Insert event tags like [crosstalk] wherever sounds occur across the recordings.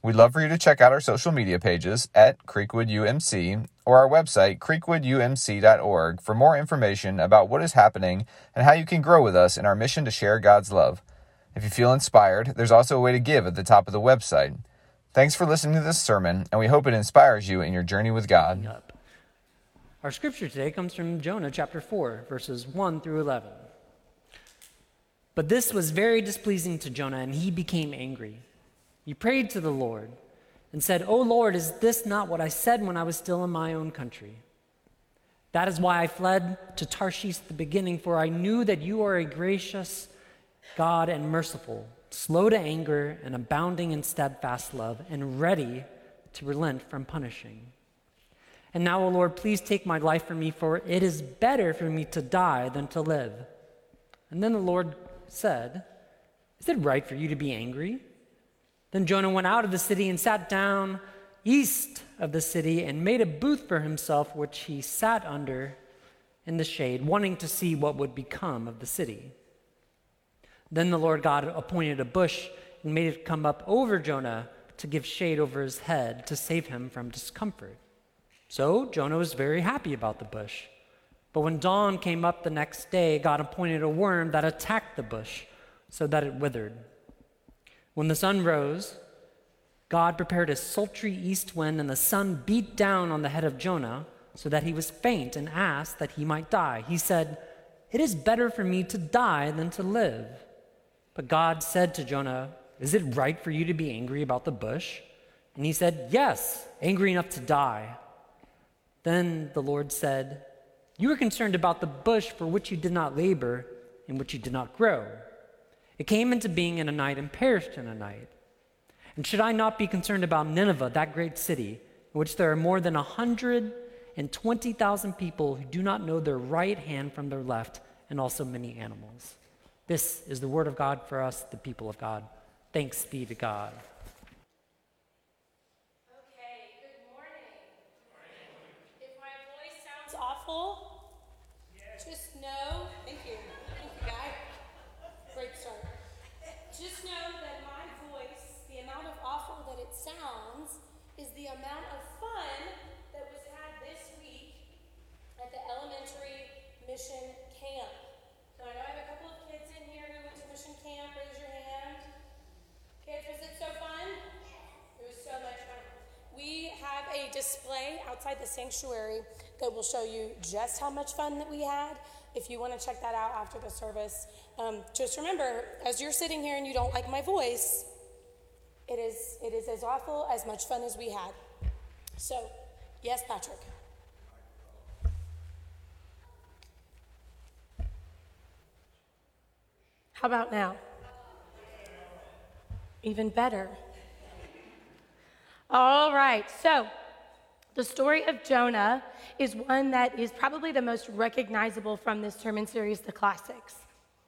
We'd love for you to check out our social media pages at Creekwood UMC or our website creekwoodumc.org for more information about what is happening and how you can grow with us in our mission to share God's love. If you feel inspired, there's also a way to give at the top of the website. Thanks for listening to this sermon, and we hope it inspires you in your journey with God. Our scripture today comes from Jonah chapter 4, verses 1 through 11. But this was very displeasing to Jonah, and he became angry. He prayed to the Lord and said, O Lord, is this not what I said when I was still in my own country? That is why I fled to Tarshish at the beginning, for I knew that you are a gracious God and merciful slow to anger and abounding in steadfast love, and ready to relent from punishing. And now, O Lord, please take my life from me, for it is better for me to die than to live. And then the Lord said, Is it right for you to be angry? Then Jonah went out of the city and sat down east of the city and made a booth for himself, which he sat under in the shade, wanting to see what would become of the city. Then the Lord God appointed a bush and made it come up over Jonah to give shade over his head to save him from discomfort. So Jonah was very happy about the bush. But when dawn came up the next day, God appointed a worm that attacked the bush so that it withered. When the sun rose, God prepared a sultry east wind, and the sun beat down on the head of Jonah so that he was faint and asked that he might die. He said, It is better for me to die than to live. But God said to Jonah, Is it right for you to be angry about the bush? And he said, Yes, angry enough to die. Then the Lord said, You are concerned about the bush for which you did not labor and which you did not grow. It came into being in a night and perished in a night. And should I not be concerned about Nineveh, that great city, in which there are more than a 120,000 people who do not know their right hand from their left, and also many animals? This is the word of God for us, the people of God. Thanks be to God. Okay, good morning. If my voice sounds awful, just know, thank you, thank you, guy. Great start. Just know that my voice, the amount of awful that it sounds, is the amount of fun that was had this week at the elementary mission camp. So I know I have a couple of kids in here who went to mission camp. Raise your hand. Kids, was it so fun? It was so much fun. We have a display outside the sanctuary that will show you just how much fun that we had. If you want to check that out after the service, um, just remember, as you're sitting here and you don't like my voice, it is it is as awful as much fun as we had. So, yes, Patrick. How about now? Even better. All right, so the story of Jonah is one that is probably the most recognizable from this sermon series, The Classics.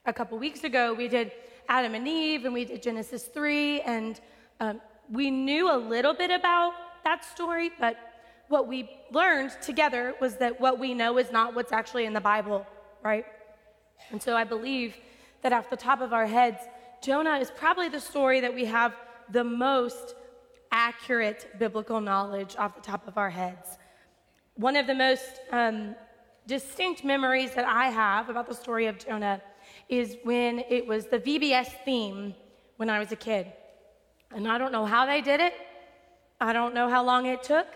A couple weeks ago, we did Adam and Eve and we did Genesis 3, and um, we knew a little bit about that story, but what we learned together was that what we know is not what's actually in the Bible, right? And so I believe that off the top of our heads, Jonah is probably the story that we have the most accurate biblical knowledge off the top of our heads. One of the most um, distinct memories that I have about the story of Jonah is when it was the VBS theme when I was a kid. And I don't know how they did it, I don't know how long it took.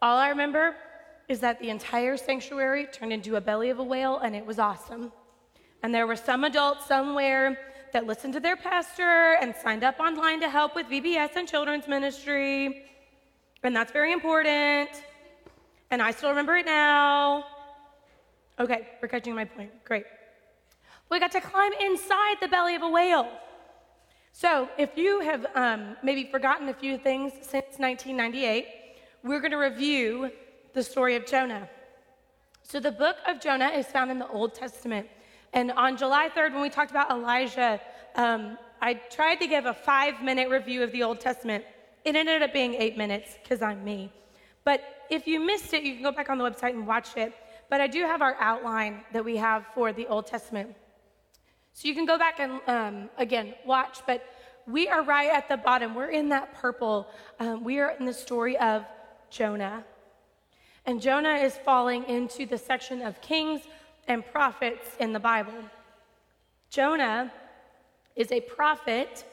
All I remember is that the entire sanctuary turned into a belly of a whale, and it was awesome. And there were some adults somewhere that listened to their pastor and signed up online to help with VBS and children's ministry. And that's very important. And I still remember it now. Okay, we're catching my point. Great. We got to climb inside the belly of a whale. So, if you have um, maybe forgotten a few things since 1998, we're going to review the story of Jonah. So the book of Jonah is found in the Old Testament. And on July 3rd, when we talked about Elijah, um, I tried to give a five minute review of the Old Testament. It ended up being eight minutes because I'm me. But if you missed it, you can go back on the website and watch it. But I do have our outline that we have for the Old Testament. So you can go back and, um, again, watch. But we are right at the bottom. We're in that purple. Um, we are in the story of Jonah. And Jonah is falling into the section of kings and prophets in the Bible. Jonah is a prophet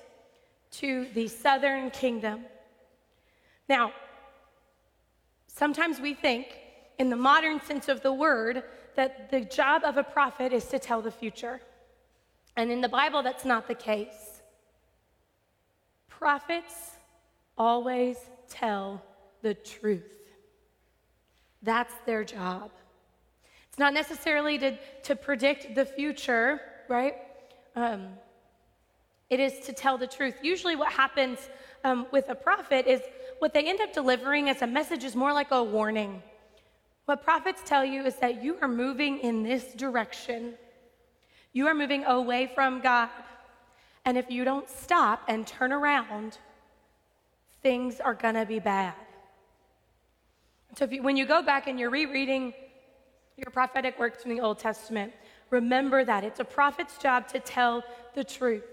to the southern kingdom. Now, sometimes we think, in the modern sense of the word, that the job of a prophet is to tell the future. And in the Bible, that's not the case. Prophets always tell the truth. That's their job. It's not necessarily to, to predict the future, right? Um, it is to tell the truth. Usually, what happens um, with a prophet is what they end up delivering as a message is more like a warning. What prophets tell you is that you are moving in this direction, you are moving away from God. And if you don't stop and turn around, things are going to be bad. So you, when you go back and you're rereading your prophetic works from the Old Testament, remember that it's a prophet's job to tell the truth.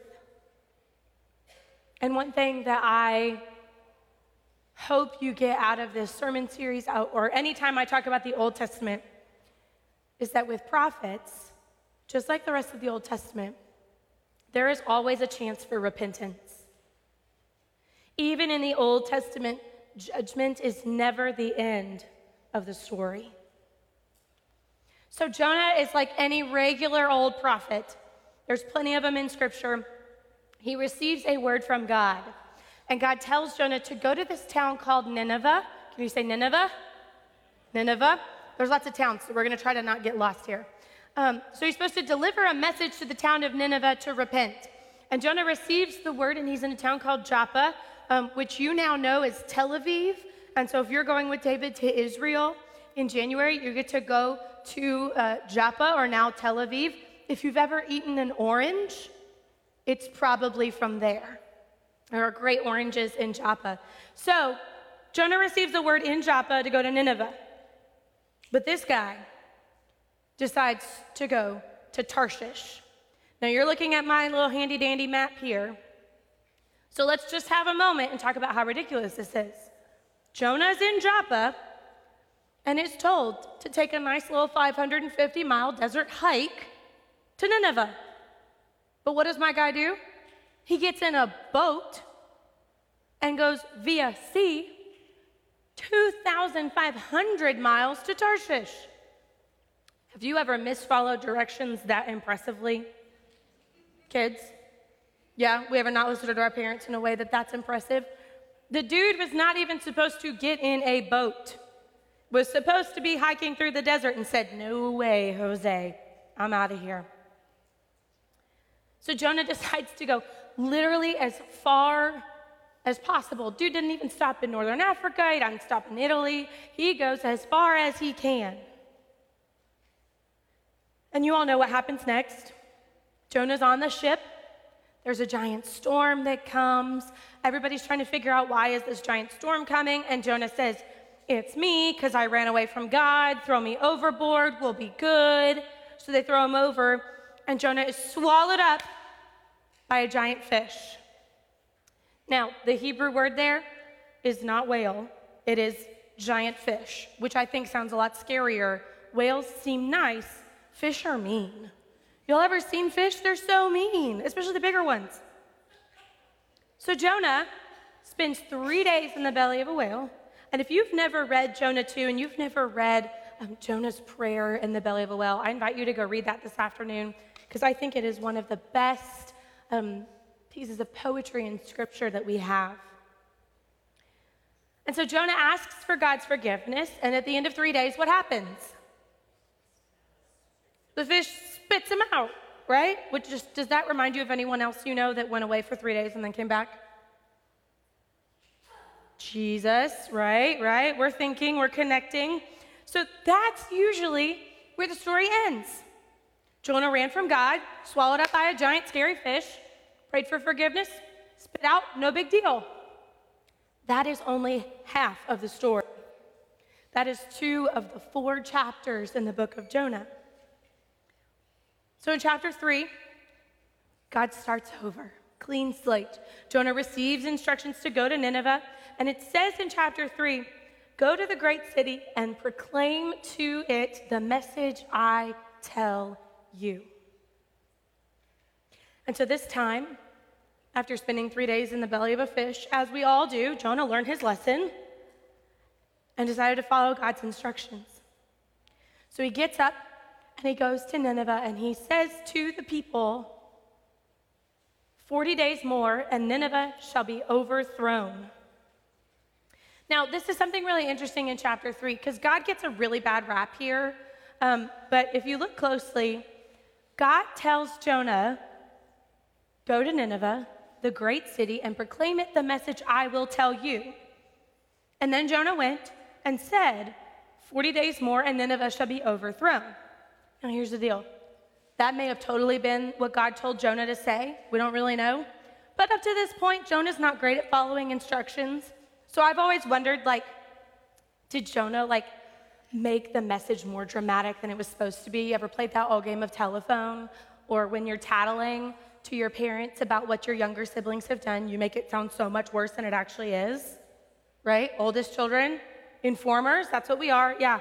And one thing that I hope you get out of this sermon series, uh, or anytime I talk about the Old Testament, is that with prophets, just like the rest of the Old Testament, there is always a chance for repentance. Even in the Old Testament, judgment is never the end of the story. So Jonah is like any regular old prophet. There's plenty of them in scripture. He receives a word from God. And God tells Jonah to go to this town called Nineveh. Can you say Nineveh? Nineveh. There's lots of towns, so we're going to try to not get lost here. Um, so he's supposed to deliver a message to the town of Nineveh to repent. And Jonah receives the word, and he's in a town called Joppa, um, which you now know is Tel Aviv. And so if you're going with David to Israel in January, you get to go to uh, Joppa or now Tel Aviv. If you've ever eaten an orange, it's probably from there. There are great oranges in Joppa. So Jonah receives the word in Joppa to go to Nineveh. But this guy decides to go to Tarshish. Now you're looking at my little handy dandy map here. So let's just have a moment and talk about how ridiculous this is. Jonah's in Joppa and is told to take a nice little 550 mile desert hike to Nineveh. But what does my guy do? He gets in a boat and goes via sea 2,500 miles to Tarshish. Have you ever misfollowed directions that impressively? Kids? Yeah, we ever not listened to our parents in a way that that's impressive. The dude was not even supposed to get in a boat. Was supposed to be hiking through the desert and said, "No way, Jose. I'm out of here." So Jonah [laughs] decides to go literally as far as possible. Dude didn't even stop in northern Africa, he didn't stop in Italy. He goes as far as he can. And you all know what happens next. Jonah's on the ship. There's a giant storm that comes. Everybody's trying to figure out why is this giant storm coming and Jonah says, "It's me cuz I ran away from God. Throw me overboard. We'll be good." So they throw him over and Jonah is swallowed up by a giant fish. Now, the Hebrew word there is not whale, it is giant fish, which I think sounds a lot scarier. Whales seem nice, fish are mean. Y'all ever seen fish? They're so mean, especially the bigger ones. So Jonah spends three days in the belly of a whale. And if you've never read Jonah 2 and you've never read um, Jonah's prayer in the belly of a whale, I invite you to go read that this afternoon because I think it is one of the best um, pieces of poetry in scripture that we have. And so Jonah asks for God's forgiveness, and at the end of three days, what happens? The fish spits him out, right? Which just does that remind you of anyone else you know that went away for three days and then came back? Jesus, right, right? We're thinking, we're connecting. So that's usually where the story ends. Jonah ran from God, swallowed up by a giant scary fish, prayed for forgiveness, spit out, no big deal. That is only half of the story. That is two of the four chapters in the book of Jonah. So in chapter three, God starts over, clean slate. Jonah receives instructions to go to Nineveh, and it says in chapter three, Go to the great city and proclaim to it the message I tell you. And so this time, after spending three days in the belly of a fish, as we all do, Jonah learned his lesson and decided to follow God's instructions. So he gets up and he goes to Nineveh and he says to the people, 40 days more, and Nineveh shall be overthrown. Now, this is something really interesting in chapter 3 because God gets a really bad rap here. Um, but if you look closely, God tells Jonah, Go to Nineveh, the great city, and proclaim it the message I will tell you. And then Jonah went and said, 40 days more, and Nineveh shall be overthrown. Now, here's the deal that may have totally been what God told Jonah to say. We don't really know. But up to this point, Jonah's not great at following instructions. So I've always wondered, like, did Jonah, like, make the message more dramatic than it was supposed to be? You ever played that old game of telephone? Or when you're tattling to your parents about what your younger siblings have done, you make it sound so much worse than it actually is, right? Oldest children, informers, that's what we are. Yeah,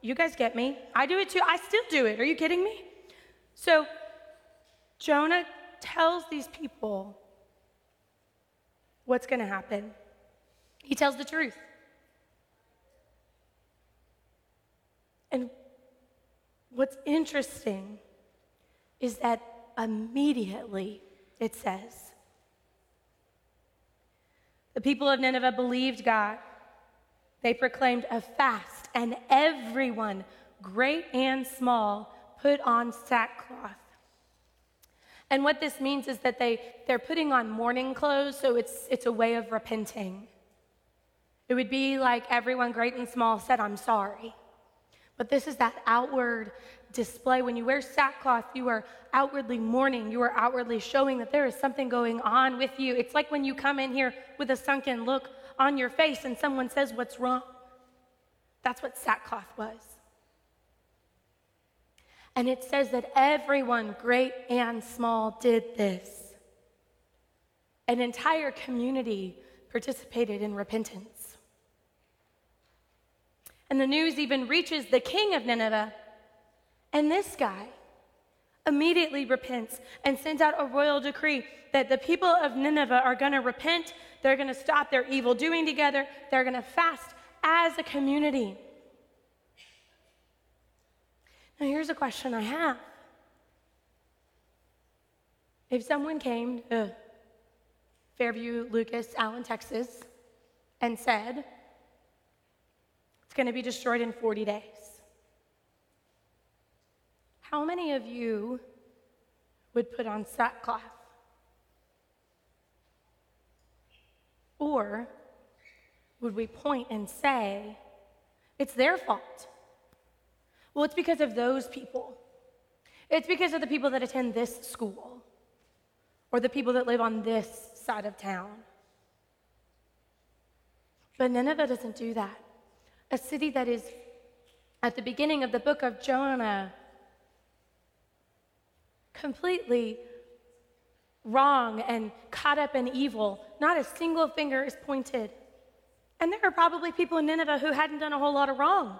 you guys get me. I do it too. I still do it. Are you kidding me? So Jonah tells these people what's going to happen. He tells the truth. And what's interesting is that immediately it says, the people of Nineveh believed God. They proclaimed a fast, and everyone, great and small, put on sackcloth. And what this means is that they, they're putting on mourning clothes, so it's, it's a way of repenting. It would be like everyone, great and small, said, I'm sorry. But this is that outward display. When you wear sackcloth, you are outwardly mourning. You are outwardly showing that there is something going on with you. It's like when you come in here with a sunken look on your face and someone says, What's wrong? That's what sackcloth was. And it says that everyone, great and small, did this. An entire community participated in repentance. And the news even reaches the king of Nineveh. And this guy immediately repents and sends out a royal decree that the people of Nineveh are going to repent. They're going to stop their evil doing together. They're going to fast as a community. Now, here's a question I have. If someone came to Fairview, Lucas, Allen, Texas, and said, it's going to be destroyed in 40 days, how many of you would put on sackcloth? Or would we point and say, it's their fault? Well, it's because of those people. It's because of the people that attend this school or the people that live on this side of town. But Nineveh doesn't do that. A city that is at the beginning of the book of Jonah, completely wrong and caught up in evil. Not a single finger is pointed. And there are probably people in Nineveh who hadn't done a whole lot of wrong.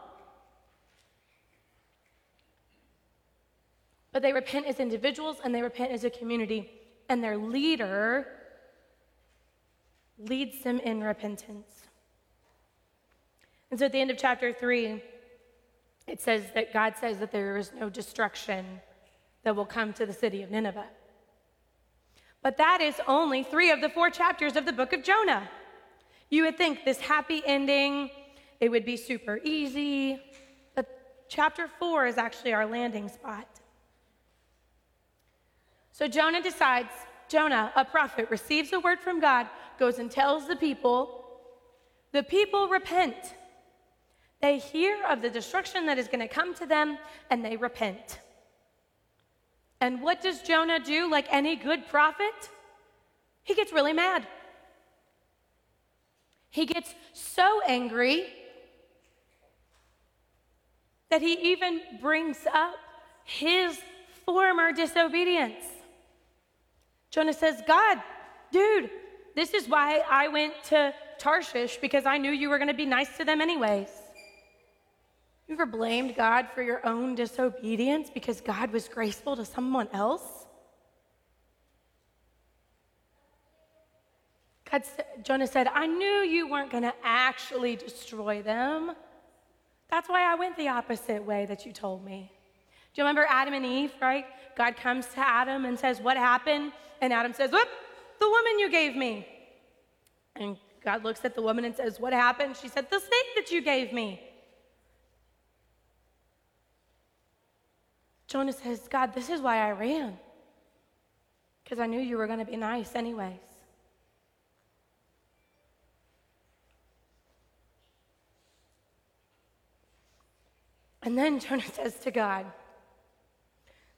But they repent as individuals and they repent as a community. And their leader leads them in repentance. And so at the end of chapter 3, it says that God says that there is no destruction that will come to the city of Nineveh. But that is only three of the four chapters of the book of Jonah. You would think this happy ending, it would be super easy. But chapter 4 is actually our landing spot. So Jonah decides, Jonah, a prophet, receives a word from God, goes and tells the people. The people repent. They hear of the destruction that is going to come to them and they repent. And what does Jonah do like any good prophet? He gets really mad. He gets so angry that he even brings up his former disobedience. Jonah says, God, dude, this is why I went to Tarshish because I knew you were going to be nice to them anyways. You ever blamed God for your own disobedience because God was graceful to someone else? God, Jonah said, I knew you weren't going to actually destroy them. That's why I went the opposite way that you told me. Do you remember Adam and Eve, right? God comes to Adam and says, What happened? And Adam says, Whoop, the woman you gave me. And God looks at the woman and says, What happened? She said, The snake that you gave me. Jonah says, God, this is why I ran. Because I knew you were going to be nice, anyways. And then Jonah [laughs] says to God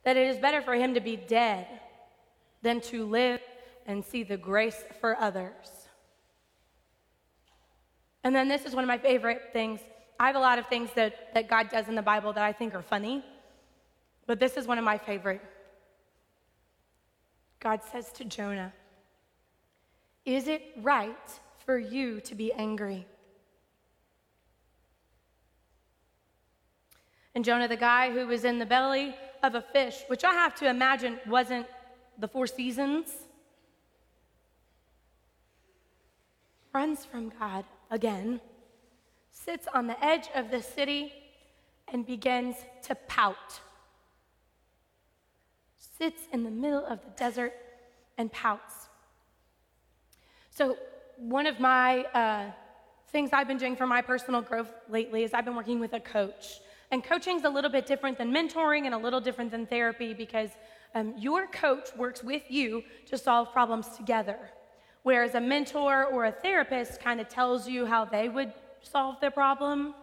that it is better for him to be dead than to live and see the grace for others. And then this is one of my favorite things. I have a lot of things that, that God does in the Bible that I think are funny, but this is one of my favorite. God says to Jonah, Is it right for you to be angry? And Jonah, the guy who was in the belly of a fish, which I have to imagine wasn't the four seasons, runs from God again, sits on the edge of the city, and begins to pout. Sits in the middle of the desert and pouts. So, one of my uh, things I've been doing for my personal growth lately is I've been working with a coach. And coaching is a little bit different than mentoring and a little different than therapy because um, your coach works with you to solve problems together. Whereas a mentor or a therapist kind of tells you how they would solve the problem,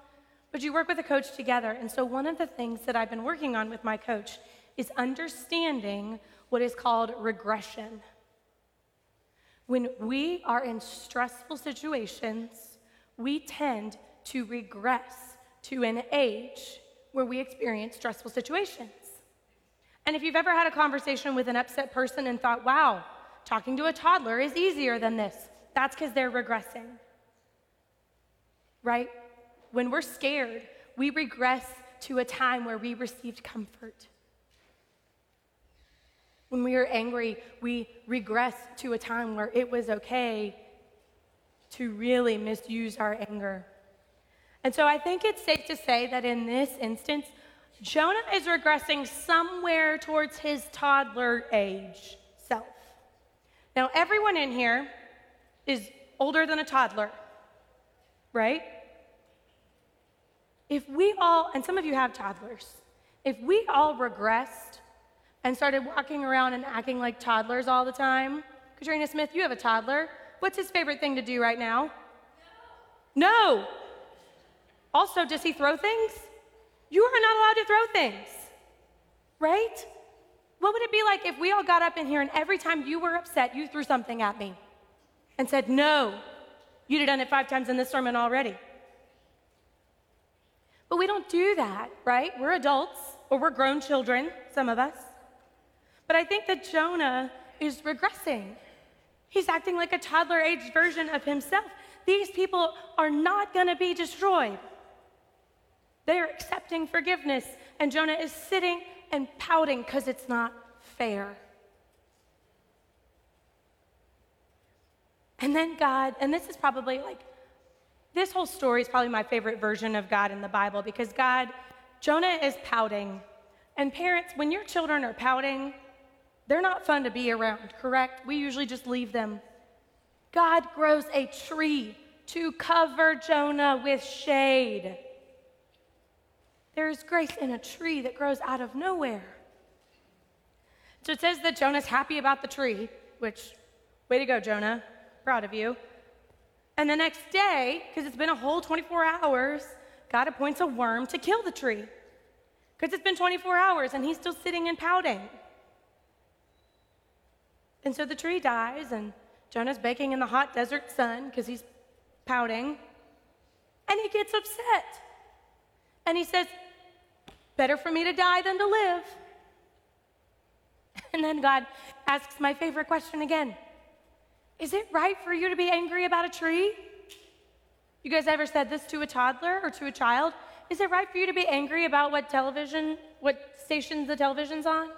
but you work with a coach together. And so, one of the things that I've been working on with my coach is understanding what is called regression. When we are in stressful situations, we tend to regress to an age where we experience stressful situations. And if you've ever had a conversation with an upset person and thought, wow, Talking to a toddler is easier than this. That's because they're regressing. Right? When we're scared, we regress to a time where we received comfort. When we are angry, we regress to a time where it was okay to really misuse our anger. And so I think it's safe to say that in this instance, Jonah is regressing somewhere towards his toddler age self. Now, everyone in here is older than a toddler, right? If we all, and some of you have toddlers, if we all regressed and started walking around and acting like toddlers all the time, Katrina Smith, you have a toddler. What's his favorite thing to do right now? No. no. Also, does he throw things? You are not allowed to throw things, right? What would it be like if we all got up in here and every time you were upset, you threw something at me and said, No, you'd have done it five times in this sermon already? But we don't do that, right? We're adults or we're grown children, some of us. But I think that Jonah is regressing. He's acting like a toddler aged version of himself. These people are not going to be destroyed. They are accepting forgiveness, and Jonah is sitting and pouting because it's not fair. And then God, and this is probably like, this whole story is probably my favorite version of God in the Bible because God, Jonah is pouting. And parents, when your children are pouting, they're not fun to be around, correct? We usually just leave them. God grows a tree to cover Jonah with shade. There is grace in a tree that grows out of nowhere. So it says that Jonah's happy about the tree, which, way to go, Jonah. Proud of you. And the next day, because it's been a whole 24 hours, God appoints a worm to kill the tree because it's been 24 hours and he's still sitting and pouting. And so the tree dies, and Jonah's baking in the hot desert sun because he's pouting. And he gets upset. And he says, Better for me to die than to live. And then God asks my favorite question again Is it right for you to be angry about a tree? You guys ever said this to a toddler or to a child? Is it right for you to be angry about what television, what stations the television's on?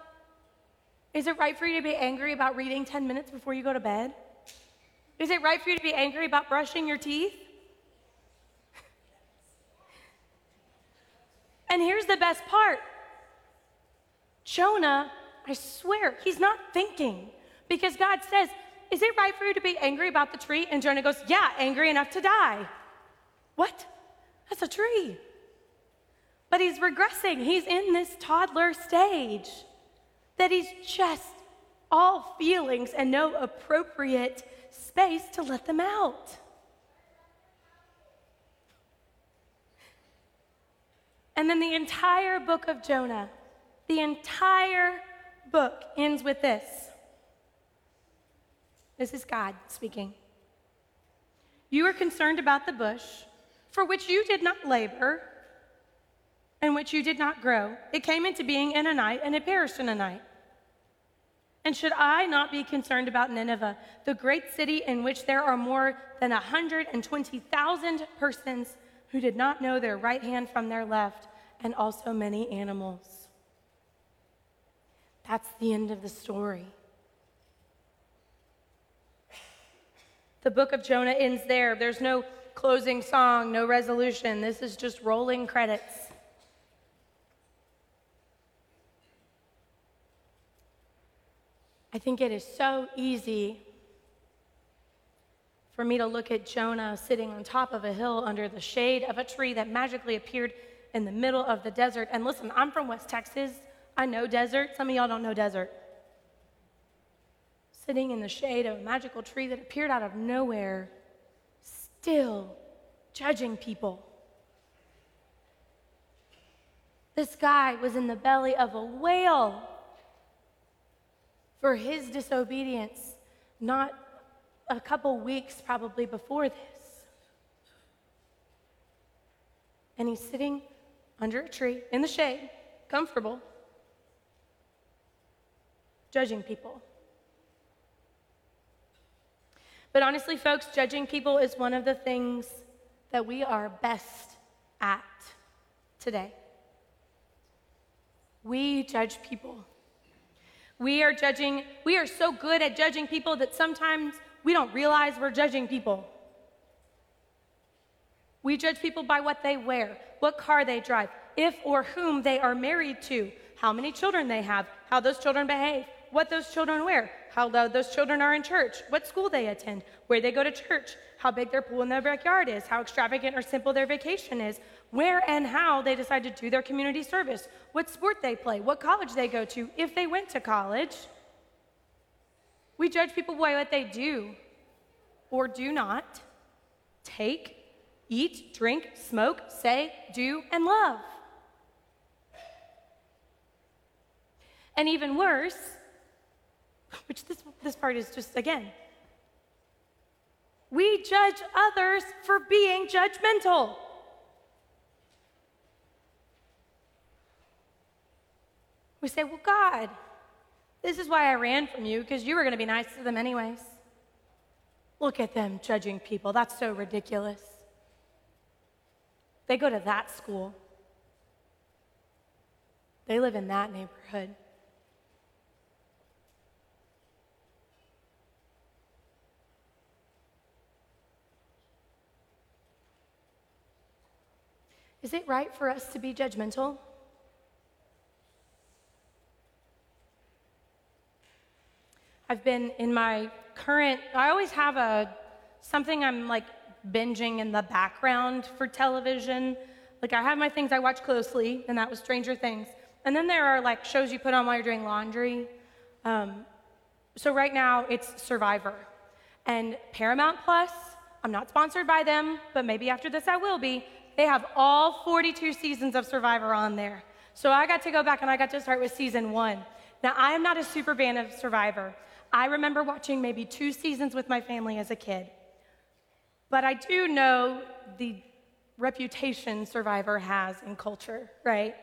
Is it right for you to be angry about reading 10 minutes before you go to bed? Is it right for you to be angry about brushing your teeth? And here's the best part Jonah, I swear, he's not thinking because God says, Is it right for you to be angry about the tree? And Jonah goes, Yeah, angry enough to die. What? That's a tree. But he's regressing. He's in this toddler stage that he's just all feelings and no appropriate space to let them out. And then the entire book of Jonah, the entire book ends with this. This is God speaking. You are concerned about the bush, for which you did not labor, and which you did not grow. It came into being in a night, and it perished in a night. And should I not be concerned about Nineveh, the great city in which there are more than 120,000 persons who did not know their right hand from their left, and also many animals? That's the end of the story. The book of Jonah ends there. There's no closing song, no resolution. This is just rolling credits. I think it is so easy for me to look at Jonah sitting on top of a hill under the shade of a tree that magically appeared in the middle of the desert. And listen, I'm from West Texas. I know desert. Some of y'all don't know desert. Sitting in the shade of a magical tree that appeared out of nowhere, still judging people. This guy was in the belly of a whale for his disobedience not a couple weeks probably before this. And he's sitting under a tree in the shade, comfortable, judging people. But honestly, folks, judging people is one of the things that we are best at today. We judge people. We are judging, we are so good at judging people that sometimes we don't realize we're judging people. We judge people by what they wear, what car they drive, if or whom they are married to, how many children they have, how those children behave, what those children wear, how loud those children are in church, what school they attend, where they go to church, how big their pool in their backyard is, how extravagant or simple their vacation is, where and how they decide to do their community service, what sport they play, what college they go to, if they went to college. We judge people by what they do or do not take, eat, drink, smoke, say, do, and love. And even worse, which this, this part is just, again, we judge others for being judgmental. We say, Well, God, this is why I ran from you, because you were going to be nice to them anyways. Look at them judging people. That's so ridiculous. They go to that school, they live in that neighborhood. Is it right for us to be judgmental? I've been in my current, I always have a something I'm like binging in the background for television. Like I have my things I watch closely, and that was Stranger Things. And then there are like shows you put on while you're doing laundry. Um, so right now it's Survivor. And Paramount Plus, I'm not sponsored by them, but maybe after this I will be. they have all 42 seasons of Survivor on there. So I got to go back and I got to start with season one. Now, I am not a super fan of Survivor. I remember watching maybe two seasons with my family as a kid. But I do know the reputation Survivor has in culture, right?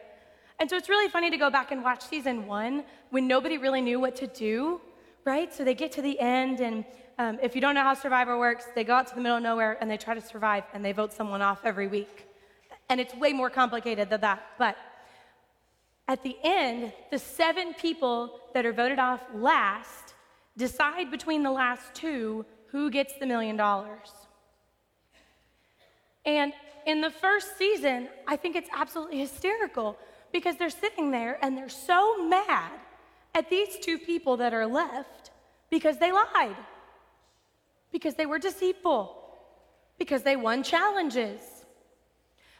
And so it's really funny to go back and watch season one when nobody really knew what to do, right? So they get to the end, and um, if you don't know how Survivor works, they go out to the middle of nowhere and they try to survive and they vote someone off every week. And it's way more complicated than that. But at the end, the seven people that are voted off last decide between the last two who gets the million dollars. And in the first season, I think it's absolutely hysterical because they're sitting there and they're so mad at these two people that are left because they lied, because they were deceitful, because they won challenges.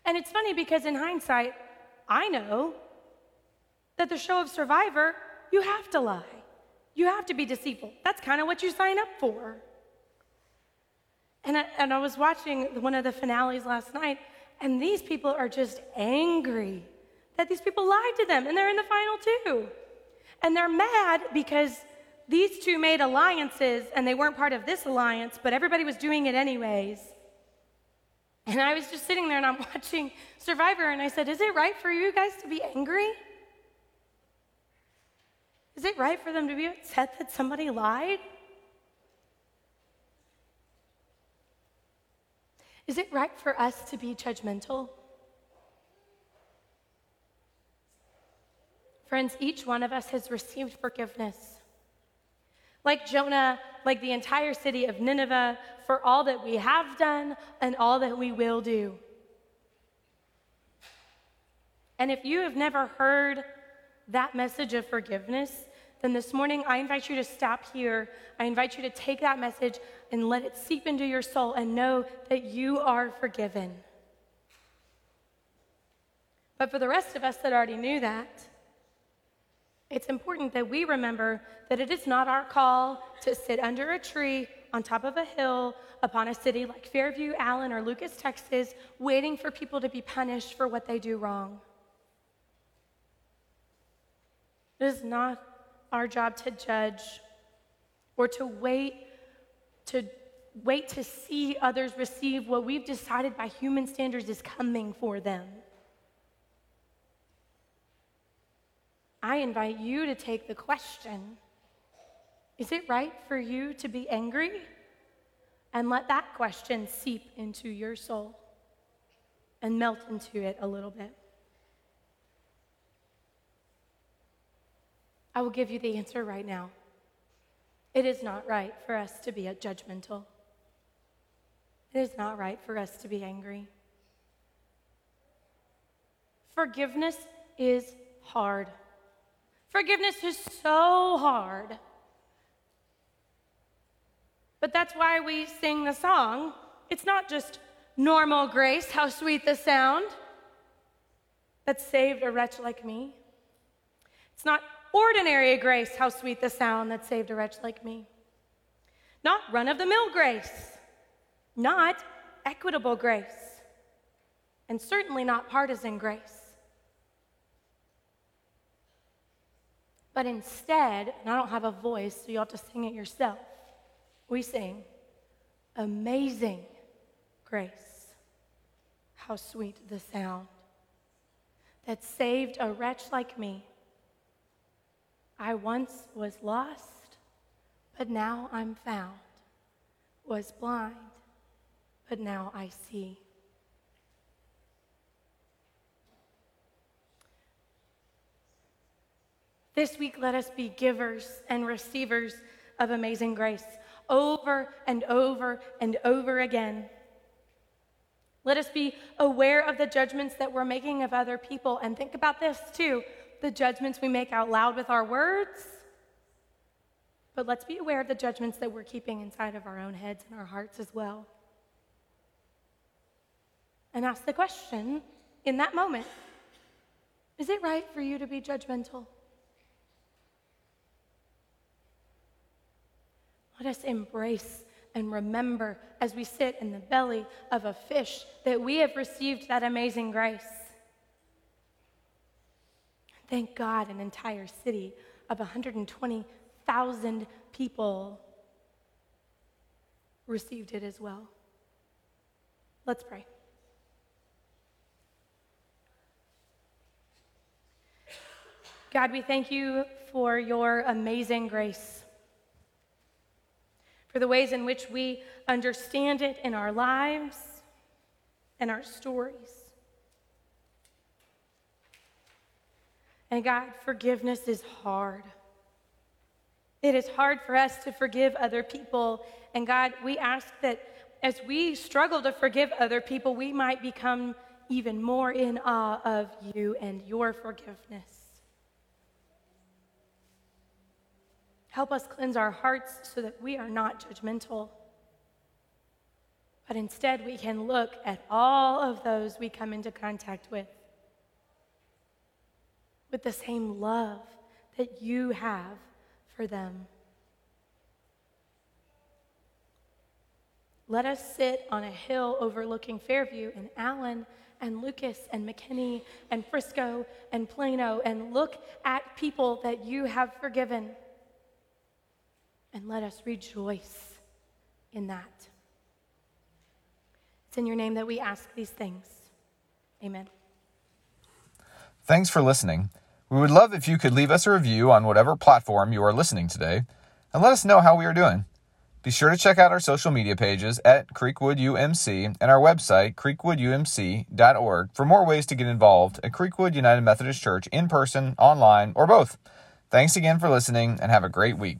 And it's funny because in hindsight, I know that the show of Survivor, you have to lie. You have to be deceitful. That's kind of what you sign up for. And I, and I was watching one of the finales last night, and these people are just angry that these people lied to them, and they're in the final two. And they're mad because these two made alliances, and they weren't part of this alliance, but everybody was doing it anyways. And I was just sitting there and I'm [laughs] watching Survivor, and I said, Is it right for you guys to be angry? Is it right for them to be upset that somebody lied? Is it right for us to be judgmental? Friends, each one of us has received forgiveness. Like Jonah, like the entire city of Nineveh, for all that we have done and all that we will do. And if you have never heard that message of forgiveness, then this morning I invite you to stop here. I invite you to take that message and let it seep into your soul and know that you are forgiven. But for the rest of us that already knew that, it's important that we remember that it is not our call to sit under a tree on top of a hill upon a city like Fairview, Allen, or Lucas, Texas, waiting for people to be punished for what they do wrong. It is not our job to judge or to wait to wait to see others receive what we've decided by human standards is coming for them. I invite you to take the question Is it right for you to be angry? And let that question seep into your soul and melt into it a little bit. I will give you the answer right now. It is not right for us to be judgmental. It is not right for us to be angry. Forgiveness is hard. Forgiveness is so hard. But that's why we sing the song. It's not just normal grace, how sweet the sound that saved a wretch like me. It's not ordinary grace, how sweet the sound that saved a wretch like me. Not run of the mill grace, not equitable grace, and certainly not partisan grace. But instead, and I don't have a voice, so you'll have to sing it yourself, we sing, Amazing Grace. How sweet the sound that saved a wretch like me I once was lost, but now I'm found, was blind, but now I see. This week, let us be givers and receivers of amazing grace over and over and over again. Let us be aware of the judgments that we're making of other people. And think about this too the judgments we make out loud with our words, but let's be aware of the judgments that we're keeping inside of our own heads and our hearts as well. And ask the question in that moment is it right for you to be judgmental? Let us embrace and remember as we sit in the belly of a fish that we have received that amazing grace. Thank God, an entire city of 120,000 people received it as well. Let's pray. God, we thank you for your amazing grace, for the ways in which we understand it in our lives and our stories. And God, forgiveness is hard. It is hard for us to forgive other people. And God, we ask that as we struggle to forgive other people, we might become even more in awe of you and your forgiveness. Help us cleanse our hearts so that we are not judgmental, but instead we can look at all of those we come into contact with with the same love that you have for them. Let us sit on a hill overlooking Fairview and Allen and Lucas and McKinney and Frisco and Plano and look at people that you have forgiven. And let us rejoice in that. It's in your name that we ask these things. Amen. Thanks for listening. We would love if you could leave us a review on whatever platform you are listening today and let us know how we are doing. Be sure to check out our social media pages at Creekwood UMC and our website, creekwoodumc.org, for more ways to get involved at Creekwood United Methodist Church in person, online, or both. Thanks again for listening and have a great week.